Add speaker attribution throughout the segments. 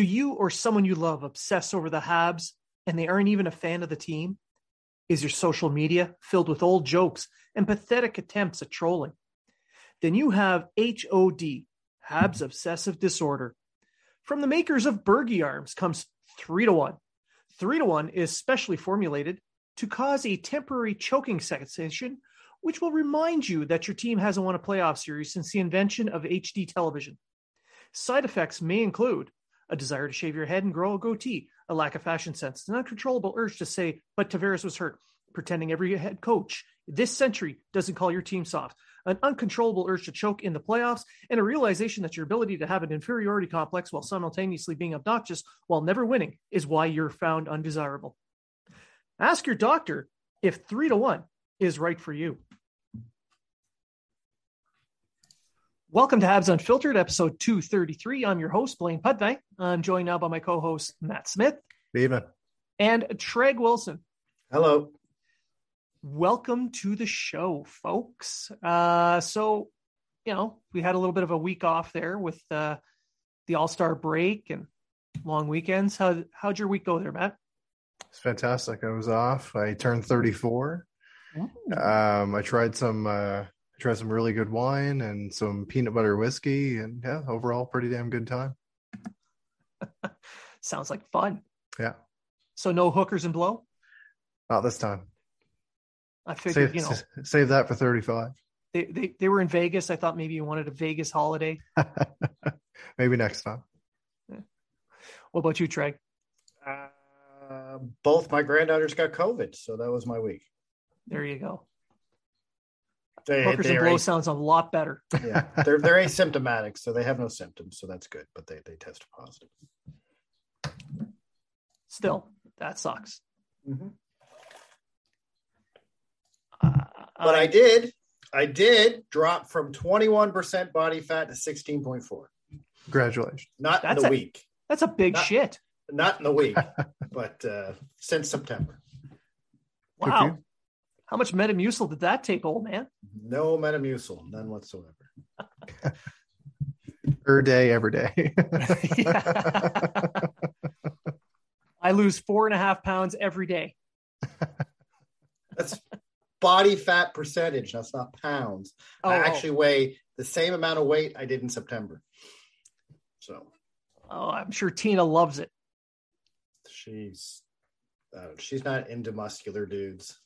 Speaker 1: Do you or someone you love obsess over the Habs and they aren't even a fan of the team? Is your social media filled with old jokes and pathetic attempts at trolling? Then you have HOD, Habs Obsessive Disorder. From the makers of Bergie Arms comes 3 to 1. 3 to 1 is specially formulated to cause a temporary choking sensation, which will remind you that your team hasn't won a playoff series since the invention of HD television. Side effects may include a desire to shave your head and grow a goatee, a lack of fashion sense, an uncontrollable urge to say, but Tavares was hurt, pretending every head coach this century doesn't call your team soft, an uncontrollable urge to choke in the playoffs, and a realization that your ability to have an inferiority complex while simultaneously being obnoxious while never winning is why you're found undesirable. Ask your doctor if three to one is right for you. Welcome to Habs Unfiltered, episode 233. I'm your host, Blaine Pudvey. I'm joined now by my co host, Matt Smith.
Speaker 2: Even.
Speaker 1: And Treg Wilson.
Speaker 2: Hello.
Speaker 1: Welcome to the show, folks. Uh, so, you know, we had a little bit of a week off there with uh, the All Star break and long weekends. How, how'd your week go there, Matt?
Speaker 2: It's fantastic. I was off. I turned 34. Um, I tried some. Uh, tried some really good wine and some peanut butter whiskey, and yeah, overall, pretty damn good time.
Speaker 1: Sounds like fun.
Speaker 2: Yeah.
Speaker 1: So no hookers and blow.
Speaker 2: Not this time.
Speaker 1: I figured,
Speaker 2: save,
Speaker 1: you know,
Speaker 2: save that for thirty-five.
Speaker 1: They, they they were in Vegas. I thought maybe you wanted a Vegas holiday.
Speaker 2: maybe next time.
Speaker 1: Yeah. What about you, Trey?
Speaker 3: Uh, both my granddaughters got COVID, so that was my week.
Speaker 1: There you go.
Speaker 3: They,
Speaker 1: Hookers and blow sounds a lot better.
Speaker 3: Yeah, they're they're asymptomatic, so they have no symptoms, so that's good. But they they test positive.
Speaker 1: Still, that sucks.
Speaker 3: Mm-hmm. Uh, but I, I did, I did drop from twenty one percent body fat to sixteen point four.
Speaker 2: Congratulations!
Speaker 3: Not that's in the
Speaker 1: a,
Speaker 3: week.
Speaker 1: That's a big
Speaker 3: not,
Speaker 1: shit.
Speaker 3: Not in the week, but uh, since September.
Speaker 1: Wow. How much Metamucil did that take, old man?
Speaker 3: No Metamucil, none whatsoever.
Speaker 2: per day, every day.
Speaker 1: I lose four and a half pounds every day.
Speaker 3: That's body fat percentage. That's not pounds. Oh, I actually weigh the same amount of weight I did in September. So,
Speaker 1: oh, I'm sure Tina loves it.
Speaker 3: She's uh, she's not into muscular dudes.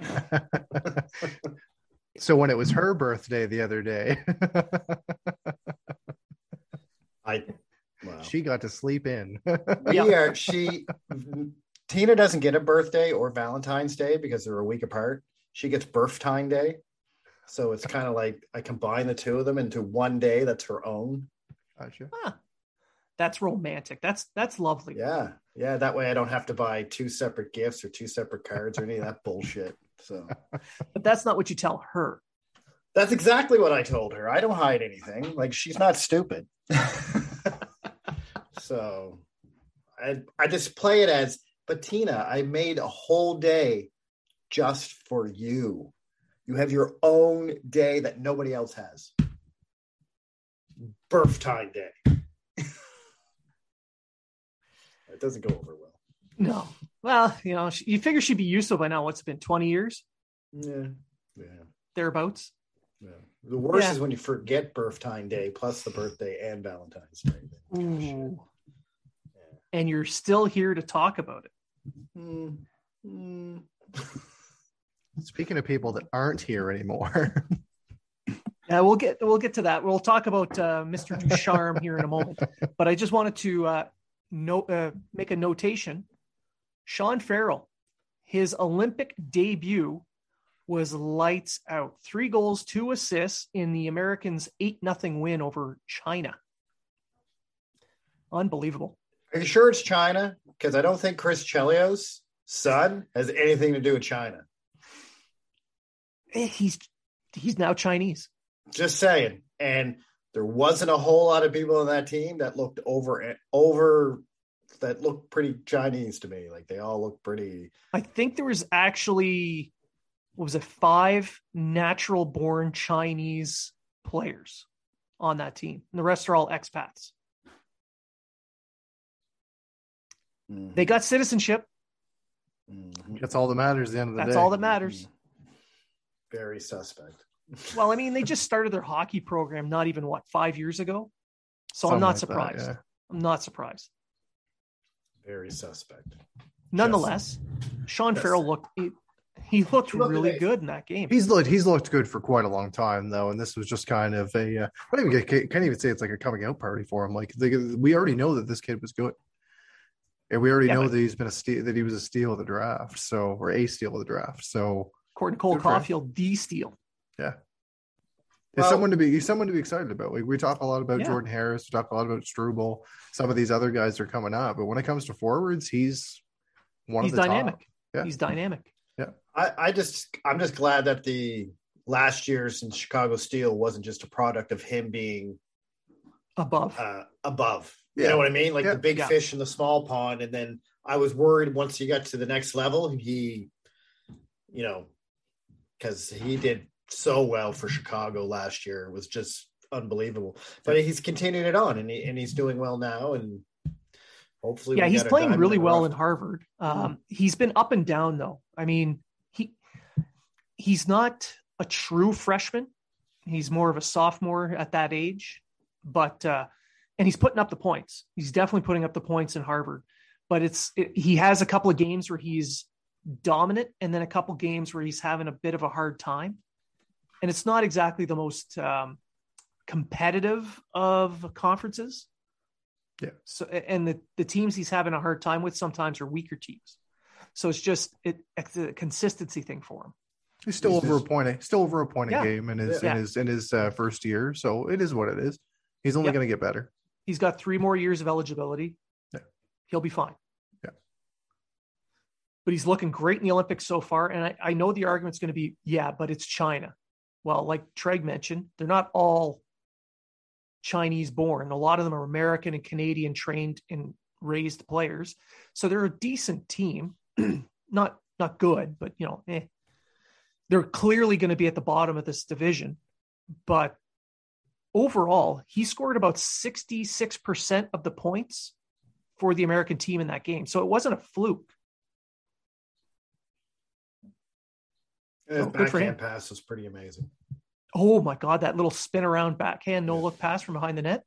Speaker 2: so when it was her birthday the other day,
Speaker 3: I
Speaker 2: wow. she got to sleep in.
Speaker 3: we are she Tina doesn't get a birthday or Valentine's Day because they're a week apart. She gets birth-time day. So it's kind of like I combine the two of them into one day that's her own.
Speaker 2: Gotcha.
Speaker 1: Huh. That's romantic. That's that's lovely.
Speaker 3: Yeah. Yeah. That way I don't have to buy two separate gifts or two separate cards or any of that bullshit. So
Speaker 1: but that's not what you tell her.
Speaker 3: That's exactly what I told her. I don't hide anything. Like she's not stupid. so I I just play it as Bettina, I made a whole day just for you. You have your own day that nobody else has. Birth time day. It doesn't go over well.
Speaker 1: No. Well, you know, she- you figure she'd be useful by now. What's it been 20 years
Speaker 3: Yeah, yeah,
Speaker 1: thereabouts?
Speaker 3: yeah. The worst
Speaker 1: Yeah.
Speaker 3: is when you forget birthday day plus the birthday and Valentine's Day.
Speaker 1: Ooh. And you're still here to talk about it.
Speaker 3: Mm, mm.
Speaker 2: Speaking of people that aren't here anymore,
Speaker 1: Yeah, we'll get we'll get to that. We'll talk about uh, Mr. Ducharme here in a moment. But I just wanted to uh, note uh, make a notation. Sean Farrell, his Olympic debut was lights out. Three goals, two assists in the Americans' eight nothing win over China. Unbelievable.
Speaker 3: Are you sure it's China? Because I don't think Chris Chelios' son has anything to do with China.
Speaker 1: Eh, He's he's now Chinese.
Speaker 3: Just saying. And there wasn't a whole lot of people on that team that looked over over that looked pretty Chinese to me. Like they all looked pretty.
Speaker 1: I think there was actually what was it five natural born Chinese players on that team. And the rest are all expats. They got citizenship.
Speaker 3: Mhm.
Speaker 2: that's all that matters. At the end of the day.
Speaker 1: That's
Speaker 2: day,
Speaker 1: all that matters.
Speaker 3: Very suspect.
Speaker 1: Well, I mean, they just started their hockey program not even what five years ago. So I'm not
Speaker 2: like that,
Speaker 1: surprised.
Speaker 2: yeah.
Speaker 1: I'm not surprised.
Speaker 3: Very suspect.
Speaker 1: Nonetheless, Sean
Speaker 3: Yes.
Speaker 1: Farrell looked he, he looked
Speaker 3: He looked
Speaker 1: really
Speaker 3: amazing.
Speaker 1: good in that game.
Speaker 2: He's looked he's looked good for quite a long time though, and this was just kind of a uh, I don't even get, can't even say it's like a coming out party for him. Like they, we already know that this kid was good, and we already
Speaker 1: Yeah,
Speaker 2: know
Speaker 1: but-
Speaker 2: that he's been a steal that he was a steal of the draft, so or a steal of the draft. So
Speaker 1: According to Cole
Speaker 2: Good.
Speaker 1: Caulfield, D Steel.
Speaker 2: Yeah,
Speaker 3: Well-
Speaker 2: it's someone to be he's someone to be excited about. Like we talk a lot about
Speaker 1: Yeah.
Speaker 2: Jordan Harris, we talk a lot about Struble. Some of these other guys are coming up, but when it comes to forwards, he's one
Speaker 1: He's
Speaker 2: of the
Speaker 1: dynamic.
Speaker 2: top. Yeah.
Speaker 1: He's dynamic.
Speaker 3: I, I just I'm just glad that the last year's in Chicago Steel wasn't just a product of him being
Speaker 1: Above.
Speaker 3: uh, above. You know what I mean? Like
Speaker 2: Yeah.
Speaker 3: the big
Speaker 1: Yeah.
Speaker 3: fish in the small pond. And then I was worried once he got to the next level, he, you know, because he did so well for Chicago last year. It was just unbelievable. But he's continued it on and, he, and he's doing well now. And hopefully,
Speaker 1: yeah, he's playing really well
Speaker 3: rough.
Speaker 1: in Harvard. Um, he's been up and down though. I mean, he he's not a true freshman. He's more of a sophomore at that age, but uh, and he's putting up the points. He's definitely putting up the points in Harvard. But it's it, he has a couple of games where he's dominant, and then a couple games where he's having a bit of a hard time. And it's not exactly the most um, competitive of conferences.
Speaker 2: Yeah.
Speaker 1: So and the the teams he's having a hard time with sometimes are weaker teams. So it's just it, it's a consistency thing for him.
Speaker 2: He's still
Speaker 3: He's
Speaker 2: over a point, a, still over a point
Speaker 1: Yeah.
Speaker 2: a game in his
Speaker 1: Yeah.
Speaker 2: in his in his uh, first year. So it is what it is. He's only
Speaker 1: Yep.
Speaker 2: going to get better.
Speaker 1: He's got three more years of eligibility.
Speaker 2: Yeah.
Speaker 1: He'll be fine.
Speaker 2: Yeah.
Speaker 1: But he's looking great in the Olympics so far. And I, I know the argument's going to be, yeah, but it's China. Well, like Treg mentioned, they're not all Chinese born. A lot of them are American and Canadian trained and raised players. So they're a decent team. not not good, but you know, eh. They're clearly going to be at the bottom of this division. But overall, he scored about 66% of the points for the American team in that game. So it wasn't a fluke.
Speaker 3: And his
Speaker 1: Oh, good for him.
Speaker 3: backhand pass was pretty amazing.
Speaker 1: Oh my God, that little spin around backhand, no look pass from behind the net.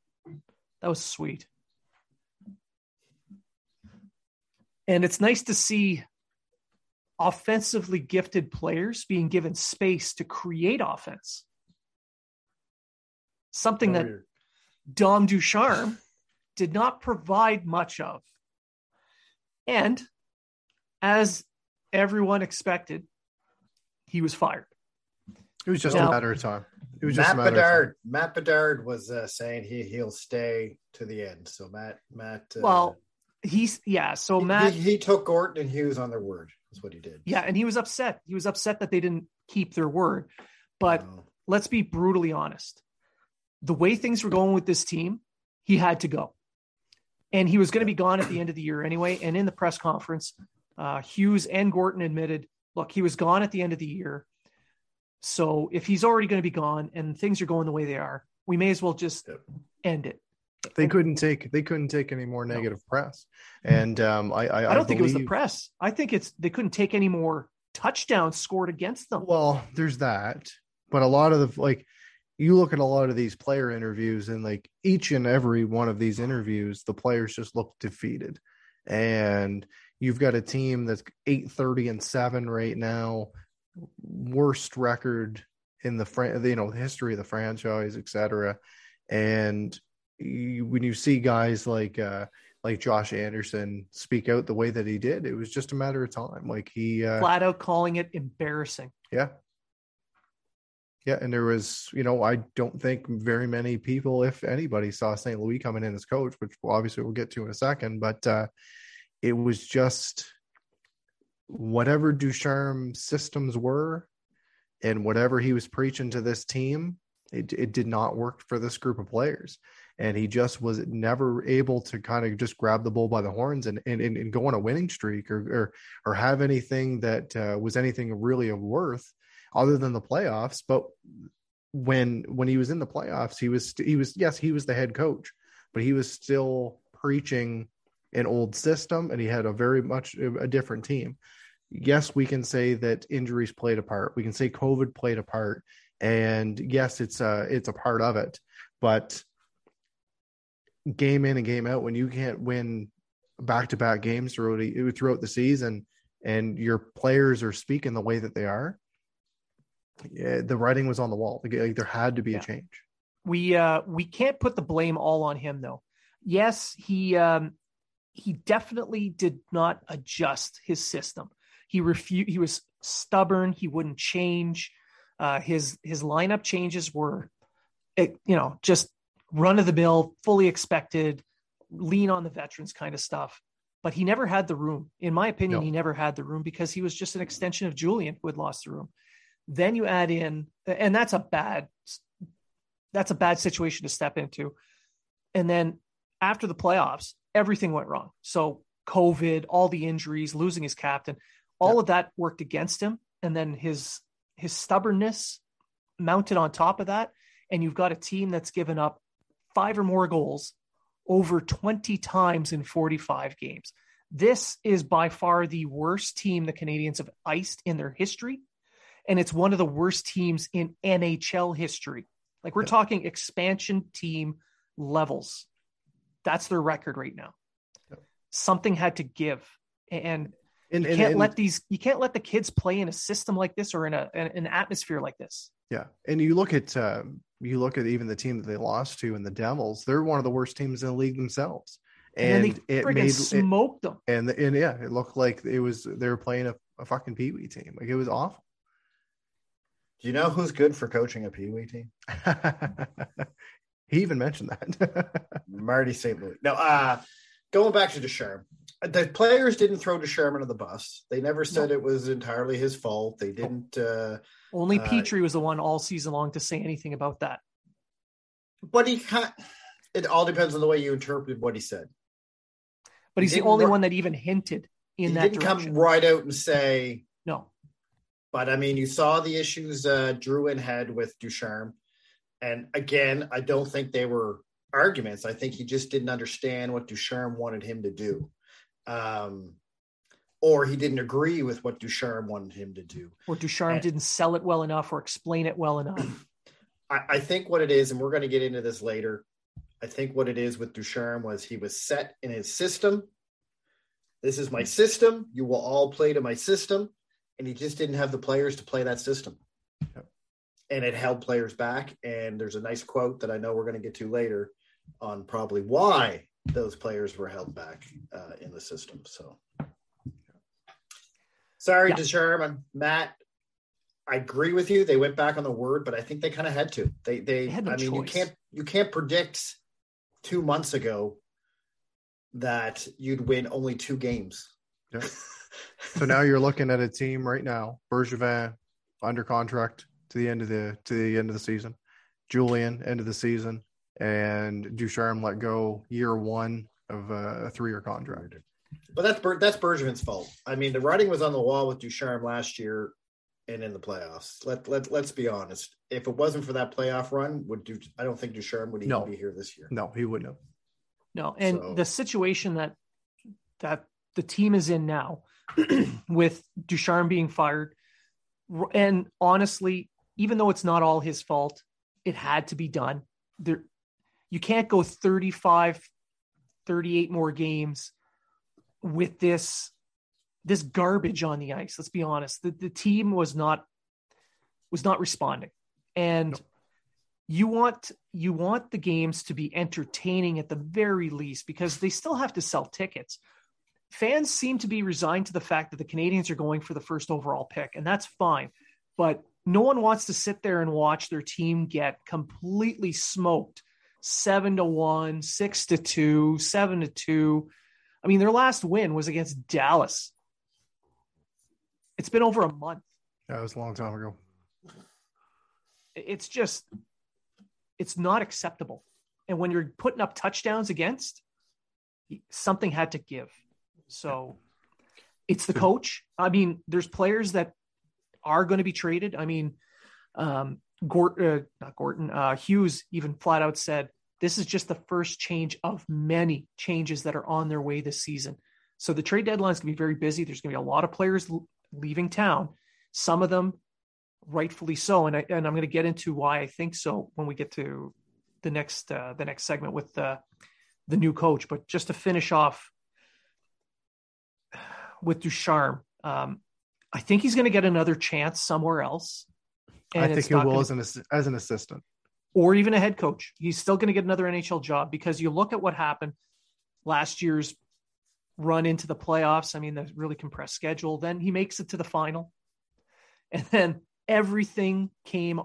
Speaker 1: That was sweet. And it's nice to see offensively gifted players being given space to create offense. Something that. Dom Ducharme did not provide much of. And as everyone expected, he was fired.
Speaker 2: It was just
Speaker 1: Now-
Speaker 2: a matter of time. It was just
Speaker 3: Matt
Speaker 2: a matter of
Speaker 3: Bedard. Matt Bedard was uh, saying he he'll stay to the end. So Matt Matt. Uh,
Speaker 1: Well, he's yeah. So
Speaker 3: he-
Speaker 1: Matt,
Speaker 3: he, he took Gorton and Hughes on their word. That's what he did.
Speaker 1: yeah, and he was upset. He was upset that they didn't keep their word. But
Speaker 3: Uh,
Speaker 1: let's be brutally honest. The way things were going with this team, he had to go. And he was going to be gone at the end of the year anyway. And in the press conference, uh, Hughes and Gorton admitted, look, he was gone at the end of the year. So if he's already going to be gone and things are going the way they are, we may as well just
Speaker 3: Yep.
Speaker 1: end it.
Speaker 2: they couldn't take they couldn't take any more negative no. press. And um, I I,
Speaker 1: I don't I think it was the press. I think it's they couldn't take any more touchdowns scored against them.
Speaker 2: Well, there's that, but a lot of the like you look at a lot of these player interviews and like each and every one of these interviews the players just look defeated and you've got a team that's 830 and 7 right now worst record in the fran- you know the history of the franchise etc and you, when you see guys like uh like Josh Anderson speak out the way that he did, it was just a matter of time. Like he uh,
Speaker 1: flat out calling it embarrassing.
Speaker 2: Yeah, yeah, and there was, you know, I don't think very many people, if anybody, saw St. Louis coming in as coach, which obviously we'll get to in a second. But uh, it was just whatever Ducharme's systems were, and whatever he was preaching to this team, it, it did not work for this group of players. And he just was never able to kind of just grab the bull by the horns and and, and go on a winning streak or or, or have anything that uh, was anything really of worth other than the playoffs. But when when he was in the playoffs, he was he was yes he was the head coach, but he was still preaching an old system, and he had a very much a different team. Yes, we can say that injuries played a part. We can say COVID played a part, and yes, it's a it's a part of it. But game in and game out, when you can't win back to back games throughout throughout the season, and your players are speaking the way that they are, yeah, the writing was on the wall. Like, there had to be yeah. a change.
Speaker 1: We uh, we can't put the blame all on him though. Yes, he um, he definitely did not adjust his system. He refused. He was stubborn. He wouldn't change. Uh, his his lineup changes were, you know, just run of the mill, fully expected, lean on the veterans kind of stuff. But he never had the room. In my opinion, no. he never had the room because he was just an extension of Julien who had lost the room. Then you add in, and that's a bad, that's a bad situation to step into. And then after the playoffs, everything went wrong. So COVID, all the injuries, losing his captain, all yeah. of that worked against him. And then his his stubbornness mounted on top of that, and you've got a team that's given up five or more goals over 20 times in 45 games. This is by far the worst team the Canadiens have iced in their history and it's one of the worst teams in NHL history. Like we're talking expansion team levels. That's their record right now. Something had to give, and, and you can't and, let these. You can't let the kids play in a system like this or in a in an atmosphere like this.
Speaker 2: Yeah, and you look at uh, you look at even the team that they lost to in the Devils. They're one of the worst teams in the league themselves,
Speaker 1: and, and they it made smoked
Speaker 2: it,
Speaker 1: them.
Speaker 2: And and yeah, it looked like it was they were playing a, a fucking pee wee team. Like it was awful.
Speaker 3: Do you know who's good for coaching a Pee Wee team?
Speaker 2: he even mentioned that.
Speaker 3: Marty St. Louis. No, uh, going back to Ducharme, the players didn't throw Ducharme under the bus. They never said no. it was entirely his fault. They didn't. Uh,
Speaker 1: Only uh, was the one all season long to say anything about that.
Speaker 3: But he can't. It all depends on the way you interpret what he said.
Speaker 1: But he's he the only one that even hinted in that didn't direction.
Speaker 3: come right out and say
Speaker 1: no.
Speaker 3: But I mean, you saw the issues uh, Drouin had with Ducharme. And again, I don't think they were arguments. I think he just didn't understand what Ducharme wanted him to do. Um, or he didn't agree with what Ducharme wanted him to do.
Speaker 1: Or Ducharme and, didn't sell it well enough or explain it well enough.
Speaker 3: I, I think what it is, and we're going to get into this later. I think what it is with Ducharme was he was set in his system. This is my system. You will all play to my system and he just didn't have the players to play that system. Yep. And it held players back. And there's a nice quote that I know we're going to get to later on probably why those players were held back uh, in the system. So sorry, yeah. Ducharme, Matt. I agree with you. They went back on the word, but I think they kind of had to. They they, they no I mean choice. you can't you can't predict two months ago that you'd win only two games.
Speaker 2: Yeah. so now you're looking at a team right now, Bergevin under contract to the end of the to the end of the season, Julien end of the season, and Ducharme let go year one of a three year contract.
Speaker 3: But that's that's Bergevin's fault. I mean, the writing was on the wall with Ducharme last year. and in the playoffs. Let let let's be honest. If it wasn't for that playoff run, would do I don't think Ducharme would even
Speaker 2: No.
Speaker 3: be here this year.
Speaker 2: No, he wouldn't have.
Speaker 1: No, and
Speaker 3: So-
Speaker 1: the situation that that the team is in now, with Ducharme being fired, and honestly, even though it's not all his fault, it had to be done. There, you can't go 35, 38 more games with this this garbage on the ice. Let's be honest. The the team was not was not responding, and
Speaker 2: No.
Speaker 1: you want you want the games to be entertaining at the very least because they still have to sell tickets. Fans seem to be resigned to the fact that the Canadiens are going for the first overall pick, and that's fine. But no one wants to sit there and watch their team get completely smoked seven to one, six to two, seven to two. I mean, their last win was against Dallas. It's been over a month.
Speaker 2: Yeah, it was a long time ago.
Speaker 1: It's just, it's not acceptable. And when you're putting up touchdowns against, something had to give. So it's the coach. I mean, there's players that are going to be traded. I mean, um, Gort, uh, not Gorton, uh, Hughes even flat out said, this is just the first change of many changes that are on their way this season. So the trade deadline is going to be very busy. There's going to be a lot of players leaving town. Some of them rightfully so, and I, and I'm going to get into why I think so when we get to the next uh, the next segment with the the new coach. But just to finish off with Ducharme, um, I think he's going to get another chance somewhere else.
Speaker 2: I think he will
Speaker 1: gonna-
Speaker 2: as an as an assistant.
Speaker 1: or even a head coach. He's still going to get another NHL job because you look at what happened last year's run into the playoffs. I mean, the really compressed schedule. Then he makes it to the final. And then everything came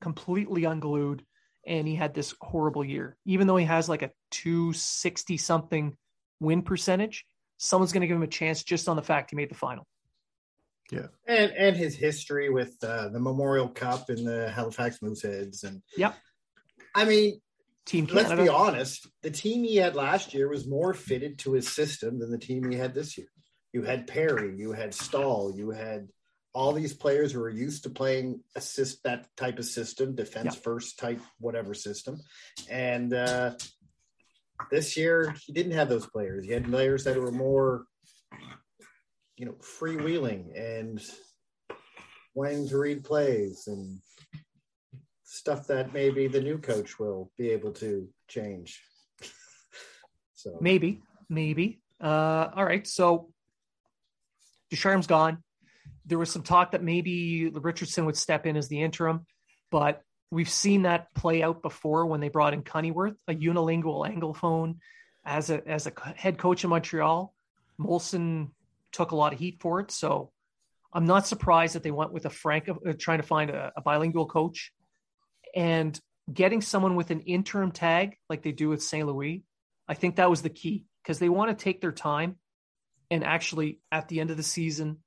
Speaker 1: completely unglued. And he had this horrible year. Even though he has like a 260 something win percentage, someone's going to give him a chance just on the fact he made the final.
Speaker 3: Yeah, and and his history with uh, the Memorial Cup and the Halifax Mooseheads and
Speaker 1: Yep.
Speaker 3: I mean,
Speaker 1: Team
Speaker 3: let's be honest. The team he had last year was more fitted to his system than the team he had this year. You had Perry, you had Staal, you had all these players who are used to playing assist that type of system, defense
Speaker 1: Yeah.
Speaker 3: first type, whatever system. And uh, this year he didn't have those players. He had players that were more, you know, freewheeling and wanting to read plays and stuff that maybe the new coach will be able to change. so
Speaker 1: Maybe, maybe. Uh, all right. So Ducharme's gone. There was some talk that maybe Richardson would step in as the interim, but we've seen that play out before when they brought in Cunneyworth, a unilingual anglophone, as a as a head coach in Montreal. Molson took a lot of heat for it, so I'm not surprised that they went with a frank uh, trying to find a, a bilingual coach and getting someone with an interim tag like they do with St. Louis. I think that was the key because they want to take their time and actually at the end of the season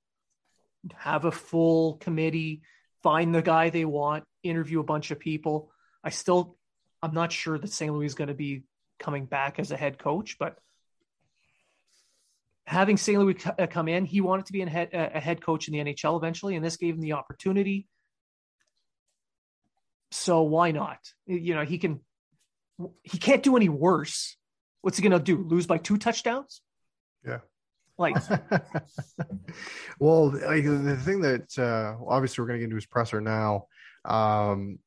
Speaker 1: have a full committee, find the guy they want, interview a bunch of people. I still, I'm not sure that St. Louis is going to be coming back as a head coach, but having St. Louis uh, come in, he wanted to be a head, a head coach in the NHL eventually, and this gave him the opportunity. So why not? You know, he can, he can't do any worse. What's he going to do? Lose by two touchdowns?
Speaker 2: Yeah.
Speaker 1: Like,
Speaker 2: well, like, the thing that uh, obviously we're going to get into his presser now. Um,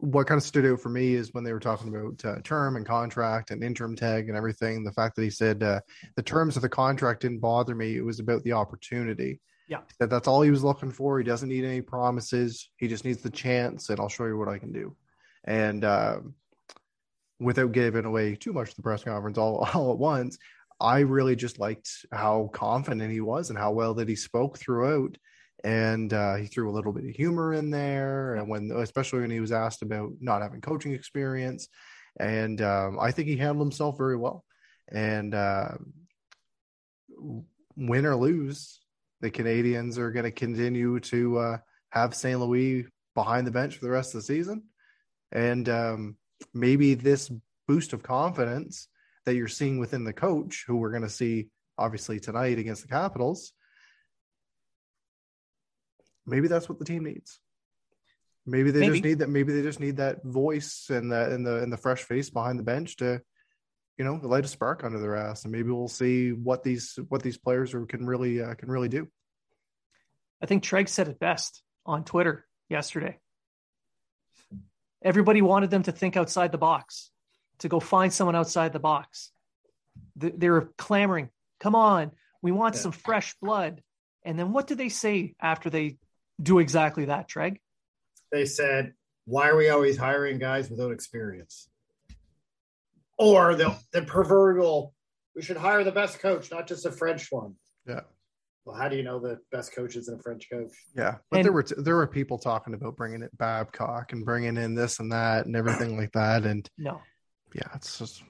Speaker 2: what kind of stood out for me is when they were talking about uh, term and contract and interim tag and everything. The fact that he said uh, the terms of the contract didn't bother me; it was about the opportunity.
Speaker 1: Yeah.
Speaker 2: that that's all he was looking for. He doesn't need any promises. He just needs the chance, and I'll show you what I can do. And um without giving away too much of the press conference all, all at once, I really just liked how confident he was and how well that he spoke throughout. And uh, he threw a little bit of humor in there, and when especially when he was asked about not having coaching experience, and um, I think he handled himself very well. And uh, win or lose, the Canadiens are going to continue to uh, have St. Louis behind the bench for the rest of the season, and um, maybe this boost of confidence that you're seeing within the coach, who we're going to see obviously tonight against the Capitals, maybe that's what the team needs. Maybe they
Speaker 1: Maybe.
Speaker 2: just need that. Maybe they just need that voice and that and the and the fresh face behind the bench to, you know, light a spark under their ass, and maybe we'll see what these what these players are, can really uh, can really do.
Speaker 1: I think Treg said it best on Twitter yesterday. Everybody wanted them to think outside the box, to go find someone outside the box. They, they were clamoring, "Come on, we want
Speaker 3: Yeah.
Speaker 1: some fresh blood." And then what do they say after they do exactly that, Treg?
Speaker 3: They said, "Why are we always hiring guys without experience?" Or the the proverbial, "We should hire the best coach, not just a French one."
Speaker 2: Yeah.
Speaker 3: Well, how do you know the best coach isn't a French coach?
Speaker 2: Yeah, but
Speaker 1: And-
Speaker 2: there were there were people talking about bringing it Babcock and bringing in this and that and everything like that, and
Speaker 1: No.
Speaker 2: yeah, it's just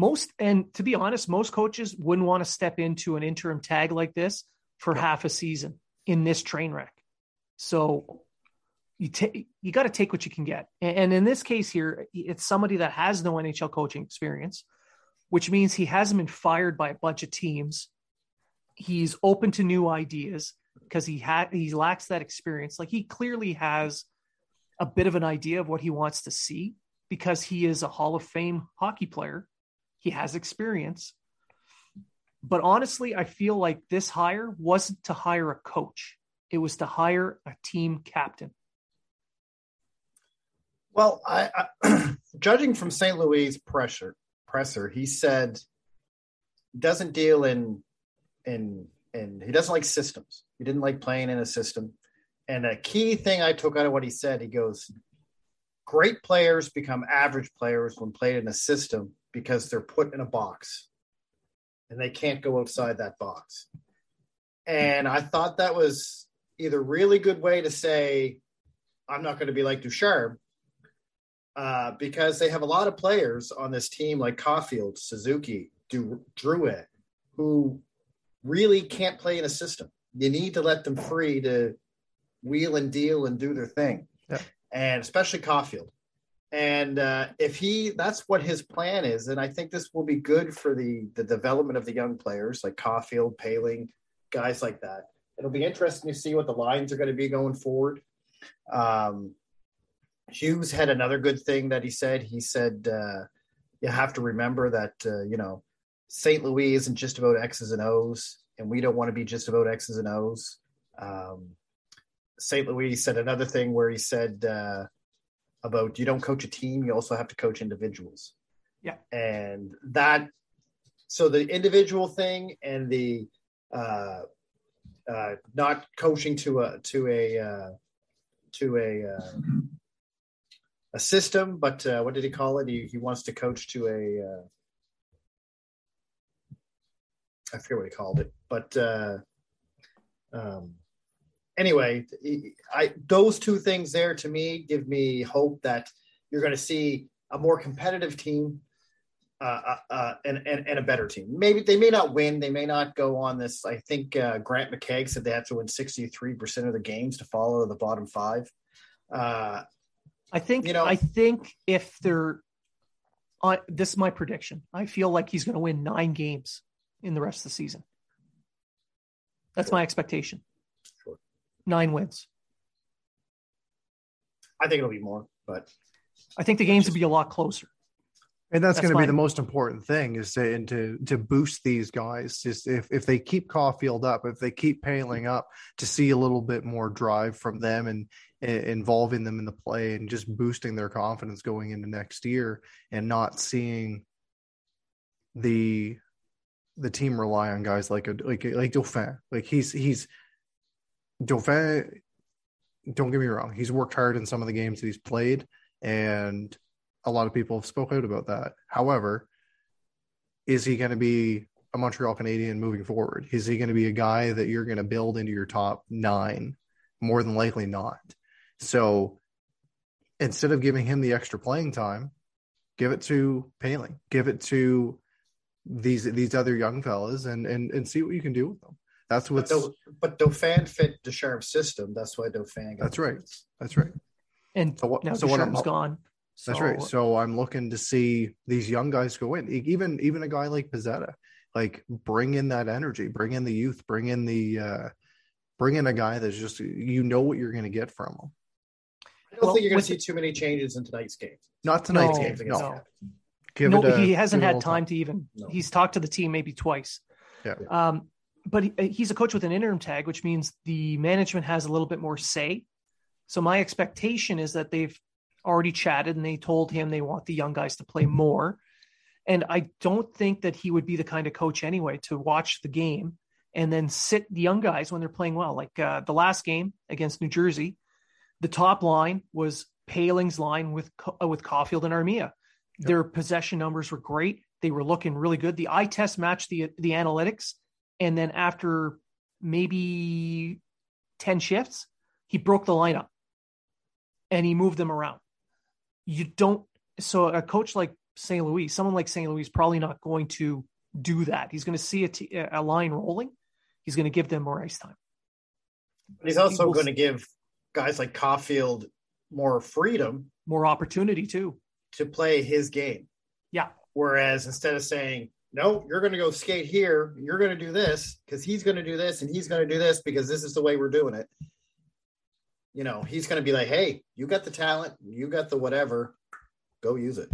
Speaker 1: Most, and to be honest, most coaches wouldn't want to step into an interim tag like this for
Speaker 2: No.
Speaker 1: half a season in this train wreck. So you take, you got to take what you can get. And, in this case here, it's somebody that has no NHL coaching experience, which means he hasn't been fired by a bunch of teams. He's open to new ideas because he had he lacks that experience. Like he clearly has a bit of an idea of what he wants to see because he is a Hall of Fame hockey player. He has experience. But honestly, I feel like this hire wasn't to hire a coach. It was to hire a team captain.
Speaker 3: Well, I, I judging from St. Louis pressure presser, he said doesn't deal in in in he doesn't like systems. He didn't like playing in a system. And a key thing I took out of what he said, he goes, great players become average players when played in a system because they're put in a box and they can't go outside that box. And I thought that was either really good way to say, I'm not going to be like Ducharme, uh, because they have a lot of players on this team like Caulfield, Suzuki, Drew, Druitt, who really can't play in a system. You need to let them free to wheel and deal and do their thing,
Speaker 2: Yeah.
Speaker 3: and especially Caulfield. And uh, if he, that's what his plan is, and I think this will be good for the the development of the young players like Caulfield, Poehling, guys like that. It'll be interesting to see what the lines are going to be going forward. Um, Hughes had another good thing that he said. He said, uh, you have to remember that, uh, you know, St. Louis isn't just about X's and O's, and we don't want to be just about X's and O's. Um, St. Louis said another thing where he said uh, about you don't coach a team, you also have to coach individuals.
Speaker 1: Yeah.
Speaker 3: And that, so the individual thing and the uh, not coaching to a, to a, uh, to a, uh, a system, but uh, what did he call it? He, he wants to coach to a, uh, I forget what he called it, but uh, um, anyway, I those two things there to me give me hope that you're going to see a more competitive team uh, uh, uh, and, and and a better team. Maybe they may not win. They may not go on this. I think uh, Grant McCagg said they have to win 63 percent of the games to follow the bottom five. Uh,
Speaker 1: I think
Speaker 3: You know-
Speaker 1: I think if they're I this is my prediction. I feel like he's going to win 9 games in the rest of the season. That's my expectation.
Speaker 3: Sure.
Speaker 1: 9 wins.
Speaker 3: I think it'll be more, but
Speaker 1: I think the games will be a lot closer.
Speaker 2: And that's,
Speaker 1: That's
Speaker 2: going to be the most important thing is to and to to boost these guys. Just if if they keep Caulfield up, if they keep Poehling up, to see a little bit more drive from them and, and involving them in the play and just boosting their confidence going into next year, and not seeing the the team rely on guys like a like like Dauphin. Like he's he's Dauphin. Don't get me wrong, he's worked hard in some of the games that he's played, and a lot of people have spoke out about that. However, is he going to be a Montreal Canadien moving forward? Is he going to be a guy that you're going to build into your top nine? More than likely not. So instead of giving him the extra playing time, give it to Poehling, give it to these these other young fellas, and and and see what you can do with them. That's
Speaker 3: but,
Speaker 2: what's
Speaker 3: Dau- but Dauphin fit the Ducharme's system. That's why Dauphin. Got
Speaker 2: That's right. that's right.
Speaker 1: And
Speaker 2: So what-
Speaker 1: now
Speaker 2: so what I'm-
Speaker 1: Ducharme's gone.
Speaker 2: That's right. So I'm looking to see these young guys go in. Even even a guy like Pezzetta, like bring in that energy, bring in the youth, bring in the uh Bring in a guy that's just you know what you're going to get from him.
Speaker 3: I don't
Speaker 1: Well,
Speaker 3: think you're going to see too many changes in tonight's game.
Speaker 2: Not tonight's
Speaker 1: No,
Speaker 2: game. No. Give
Speaker 1: no,
Speaker 2: it a-
Speaker 1: he hasn't
Speaker 2: give
Speaker 1: had
Speaker 2: little
Speaker 1: time to even.
Speaker 3: No.
Speaker 1: He's talked to the team maybe twice.
Speaker 2: Yeah.
Speaker 1: Um, but he, he's a coach with an interim tag, which means the management has a little bit more say. So my expectation is that they've already chatted and they told him they want the young guys to play more. And I don't think that he would be the kind of coach anyway to watch the game and then sit the young guys when they're playing well. Like uh, the last game against New Jersey, the top line was Poehling's line with uh, with Caulfield and Armia. Their possession numbers were great. They were looking really good. The eye test matched the the analytics, and then after maybe ten shifts, he broke the lineup and he moved them around. You don't. So a coach like St. Louis, someone like St. Louis, is probably not going to do that. He's going to see a, t- a line rolling. He's going to give them more ice time.
Speaker 3: But he's also going to give guys like Caulfield more freedom
Speaker 1: more opportunity too.
Speaker 3: to play his game.
Speaker 1: Yeah.
Speaker 3: Whereas instead of saying, no, you're going to go skate here, you're going to do this because he's going to do this and he's going to do this because this is the way we're doing it. You know, he's going to be like, hey, you got the talent, you got the whatever, go use it.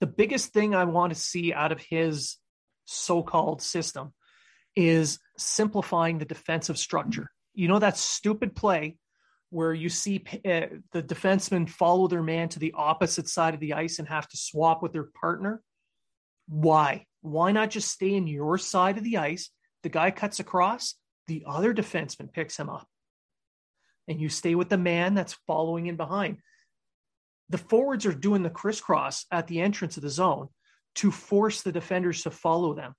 Speaker 1: the biggest thing I want to see out of his so-called system is simplifying the defensive structure. You know that stupid play where you see uh, the defensemen follow their man to the opposite side of the ice and have to swap with their partner. Why? Why not just stay in your side of the ice? The guy cuts across, the other defenseman picks him up, and you stay with the man that's following in behind the forwards are doing the crisscross at the entrance of the zone to force the defenders to follow them.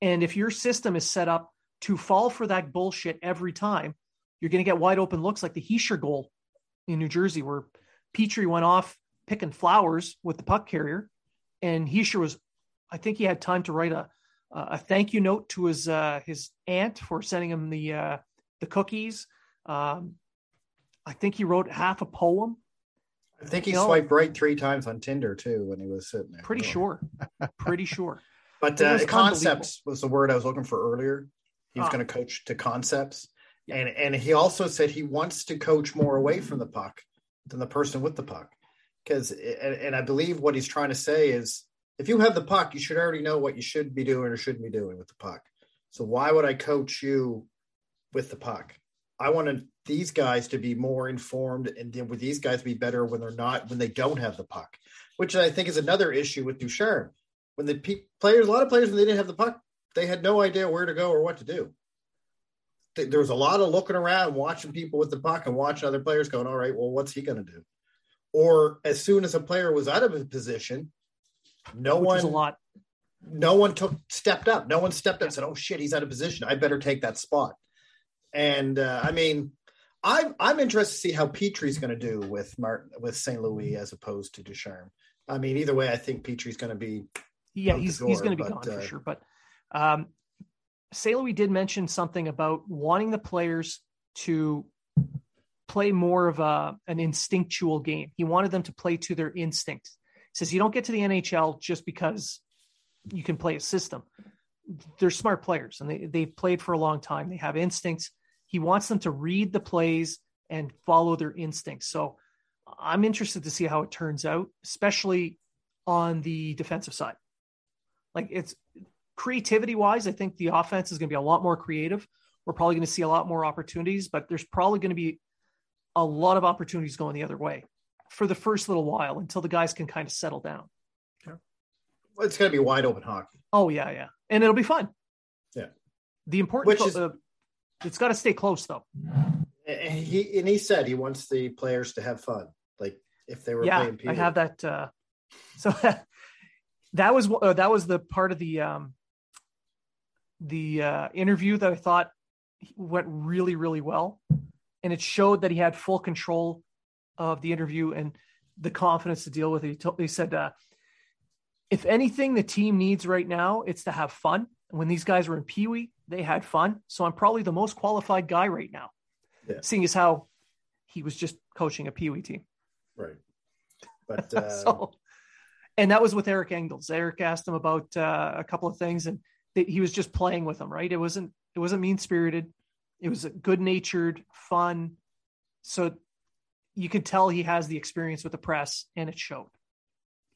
Speaker 1: And if your system is set up to fall for that bullshit every time, you're going to get wide open looks like the Hischier goal in New Jersey, where Petry went off picking flowers with the puck carrier, and Hischier was, I think he had time to write a a thank you note to his uh, his aunt for sending him the uh, the cookies. Um, I think he wrote half a poem
Speaker 3: I think he
Speaker 1: No.
Speaker 3: swiped right three times on Tinder too when he was sitting there.
Speaker 1: Pretty sure. Pretty sure.
Speaker 3: But uh, concepts was the word I was looking for earlier. He was
Speaker 1: Ah.
Speaker 3: going to coach to concepts, and and he also said he wants to coach more away from the puck than the person with the puck, because and, and I believe what he's trying to say is if you have the puck, you should already know what you should be doing or shouldn't be doing with the puck. So why would I coach you with the puck? I wanted these guys to be more informed and then with these guys be better when they're not when they don't have the puck, which I think is another issue with Ducharme. When the pe- players, a lot of players, when they didn't have the puck, they had no idea where to go or what to do. Th- There was a lot of looking around, watching people with the puck, and watching other players going, "All right, well, what's he going to do?" Or as soon as a player was out of his position, no
Speaker 1: which
Speaker 3: one
Speaker 1: a lot.
Speaker 3: no one took stepped up. No one stepped up and said, "Oh shit, he's out of position. I better take that spot." And uh, I mean, I'm I'm interested to see how Petry's going to do with Martin with St. Louis as opposed to Ducharme. I mean, either way, I think Petry's going to be.
Speaker 1: Yeah,
Speaker 3: out the
Speaker 1: he's he's going to be
Speaker 3: but,
Speaker 1: gone for
Speaker 3: uh,
Speaker 1: sure. But um, St. Louis did mention something about wanting the players to play more of a an instinctual game. He wanted them to play to their instinct. He says you don't get to the NHL just because you can play a system. They're smart players and they they've played for a long time. They have instincts. He wants them to read the plays and follow their instincts. So I'm interested to see how it turns out, especially on the defensive side. Like it's creativity wise, I think the offense is going to be a lot more creative. We're probably going to see a lot more opportunities, but there's probably going to be a lot of opportunities going the other way for the first little while until the guys can kind of settle down.
Speaker 3: Well, it's going to be wide open hockey.
Speaker 1: Oh yeah, yeah, and it'll be fun.
Speaker 3: Yeah.
Speaker 1: The important,
Speaker 3: Which is-
Speaker 1: uh, it's got to stay close though.
Speaker 3: And he and he said he wants the players to have fun, like if they were
Speaker 1: yeah,
Speaker 3: playing.
Speaker 1: I have that. Uh, so that was uh, that was the part of the um, the uh, interview that I thought went really really well, and it showed that he had full control of the interview and the confidence to deal with it. He, told, he said, uh, "If anything, the team needs right now, it's to have fun. When these guys were in Pee Wee, they had fun. So I'm probably the most qualified guy right now,
Speaker 3: Yeah.
Speaker 1: seeing as how he was just coaching a Pee Wee team."
Speaker 3: right, but uh,
Speaker 1: so, and that was with Eric Engels. Eric asked him about uh, a couple of things, and th- he was just playing with them. Right? It wasn't it wasn't mean spirited. It was a good natured, fun. So you could tell he has the experience with the press, and it showed.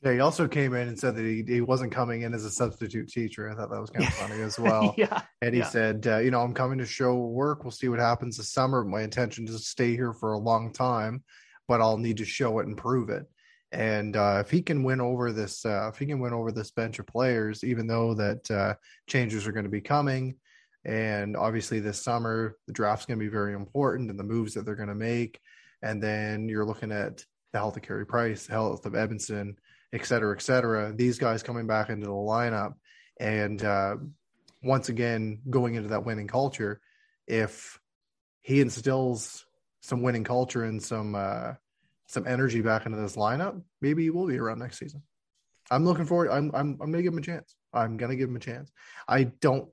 Speaker 2: Yeah, he also came in and said that he, he wasn't coming in as a substitute teacher. I thought that was kind of funny as well.
Speaker 1: yeah.
Speaker 2: And he
Speaker 1: yeah.
Speaker 2: said, uh, you know, I'm coming to show work. We'll see what happens this summer. My intention is to stay here for a long time, but I'll need to show it and prove it. And uh, if he can win over this, uh, if he can win over this bench of players, even though that uh, changes are going to be coming, and obviously this summer the draft's going to be very important and the moves that they're going to make, and then you're looking at the health of Carey Price, the health of Edmundson, et cetera, et cetera. These guys coming back into the lineup, and uh, once again going into that winning culture. If he instills some winning culture and some uh, some energy back into this lineup, maybe he will be around next season. I'm looking forward. I'm I'm I'm gonna give him a chance. I'm gonna give him a chance. I don't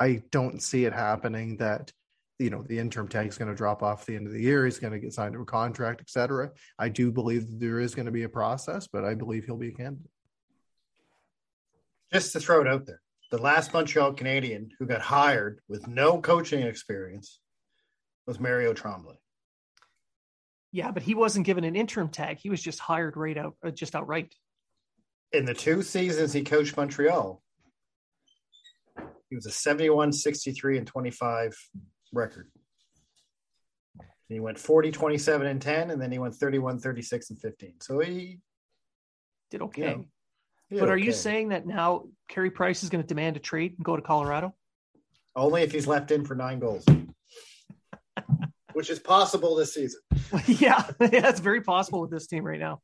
Speaker 2: I don't see it happening that you know the interim tag is going to drop off the end of the year. He's going to get signed to a contract, etc. I do believe that there is going to be a process, but I believe he'll be a candidate.
Speaker 3: Just to throw it out there, the last Montreal Canadien who got hired with no coaching experience was Mario Tremblay.
Speaker 1: Yeah, but he wasn't given an interim tag. He was just hired right out, uh, just outright.
Speaker 3: In the two seasons he coached Montreal, he was a 71, 63, and 25 record. He went 40, 27, and 10, and then he went 31, 36, and 15. So he
Speaker 1: did okay.
Speaker 3: He
Speaker 1: but
Speaker 3: did
Speaker 1: are you saying that now Carey Price is going to demand a trade and go to Colorado?
Speaker 3: only if he's left in for nine goals, which is possible this season?
Speaker 1: yeah, yeah, it's very possible with this team right now.